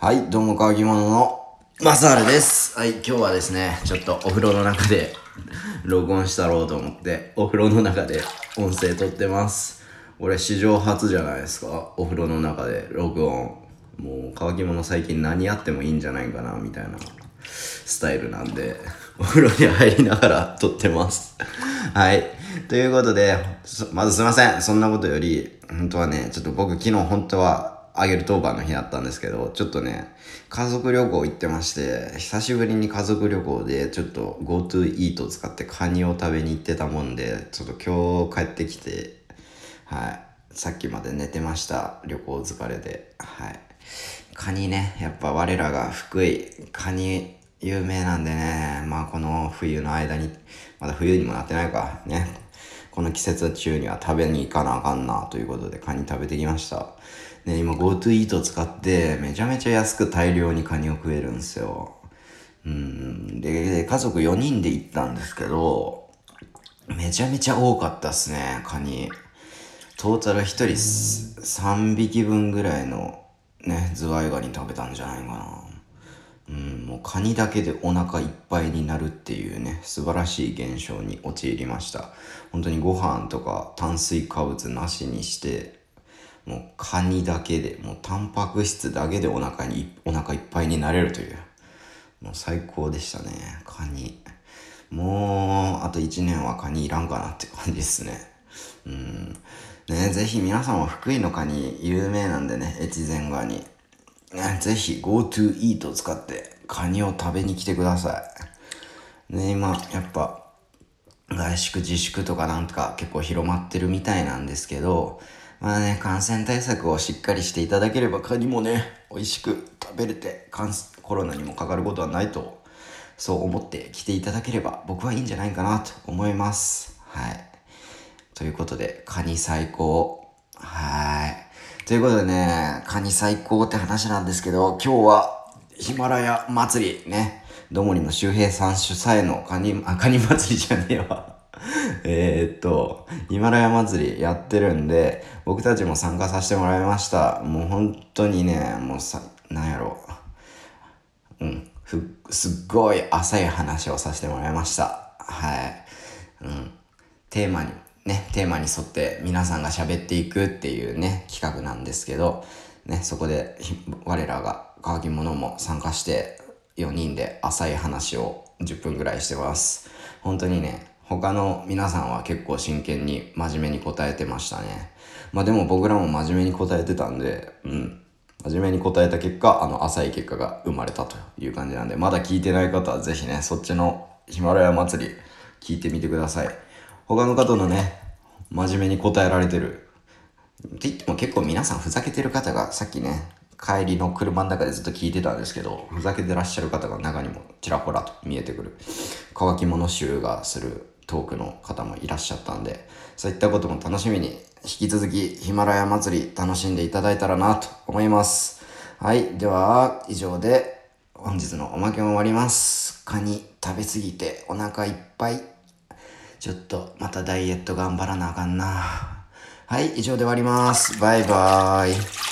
はい、どうも、乾き物のマサールです。はい、今日はですね、ちょっとお風呂の中で 録音したろうと思って、お風呂の中で音声撮ってます。俺、史上初じゃないですか。お風呂の中で録音。もう、乾き物最近何やってもいいんじゃないかな、みたいなスタイルなんで、お風呂に入りながら 撮ってます。はい。ということで、そまずすいません。そんなことより、本当はね、ちょっと僕昨日本当は、あげる当番の日だったんですけど、ちょっとね、家族旅行行ってまして、久しぶりに家族旅行で、ちょっと GoTo イートを使ってカニを食べに行ってたもんで、ちょっと今日帰ってきて、はい。さっきまで寝てました。旅行疲れで。はい。カニね、やっぱ我らが福井、カニ有名なんでね、まあこの冬の間に、まだ冬にもなってないか、ね。この季節中には食べに行かなあかんなということでカニ食べてきました。ね、今 GoTo イート使ってめちゃめちゃ安く大量にカニを食えるんですよ。うん。で、で家族4人で行ったんですけど、めちゃめちゃ多かったっすね、カニ。トータル1人3匹分ぐらいのね、ズワイガニ食べたんじゃないかな。もうカニだけでお腹いっぱいになるっていうね、素晴らしい現象に陥りました。本当にご飯とか炭水化物なしにして、もうカニだけで、もうタンパク質だけでお腹に、お腹いっぱいになれるという。もう最高でしたね、カニ。もう、あと1年はカニいらんかなって感じですね。うん。ね、ぜひ皆さんは福井のカニ有名なんでね、越前ガニ。ね、ぜひ GoTo イートを使ってカニを食べに来てください。ね、今、やっぱ、外宿自粛とかなんか結構広まってるみたいなんですけど、まあね、感染対策をしっかりしていただければカニもね、美味しく食べれて、コロナにもかかることはないと、そう思って来ていただければ僕はいいんじゃないかなと思います。はい。ということで、カニ最高。はい。ということでね、カニ最高って話なんですけど、今日はヒマラヤ祭りね、どもりの周平さん主催のカニ、あ、カニ祭りじゃねえわ。えっと、ヒマラヤ祭りやってるんで、僕たちも参加させてもらいました。もう本当にね、もうさ、なんやろう。うん、すっごい浅い話をさせてもらいました。はい。うん。テーマに、ね、テーマに沿って皆さんが喋っていくっていうね、企画なんですけど、ね、そこで我らが乾き物も参加して4人で浅い話を10分ぐらいしてます。本当にね、他の皆さんは結構真剣に真面目に答えてましたね。まあでも僕らも真面目に答えてたんで、うん。真面目に答えた結果、あの浅い結果が生まれたという感じなんで、まだ聞いてない方はぜひね、そっちのヒマラヤ祭り聞いてみてください。他の方のね、真面目に答えられてる。って言っても結構皆さんふざけてる方がさっきね、帰りの車の中でずっと聞いてたんですけど、ふざけてらっしゃる方が中にもちらほらと見えてくる。乾き物集がするトークの方もいらっしゃったんで、そういったことも楽しみに、引き続きヒマラヤ祭り楽しんでいただいたらなと思います。はい、では以上で本日のおまけも終わります。カニ食べ過ぎてお腹いっぱい。ちょっとまたダイエット頑張らなあかんな。はい、以上で終わります。バイバーイ。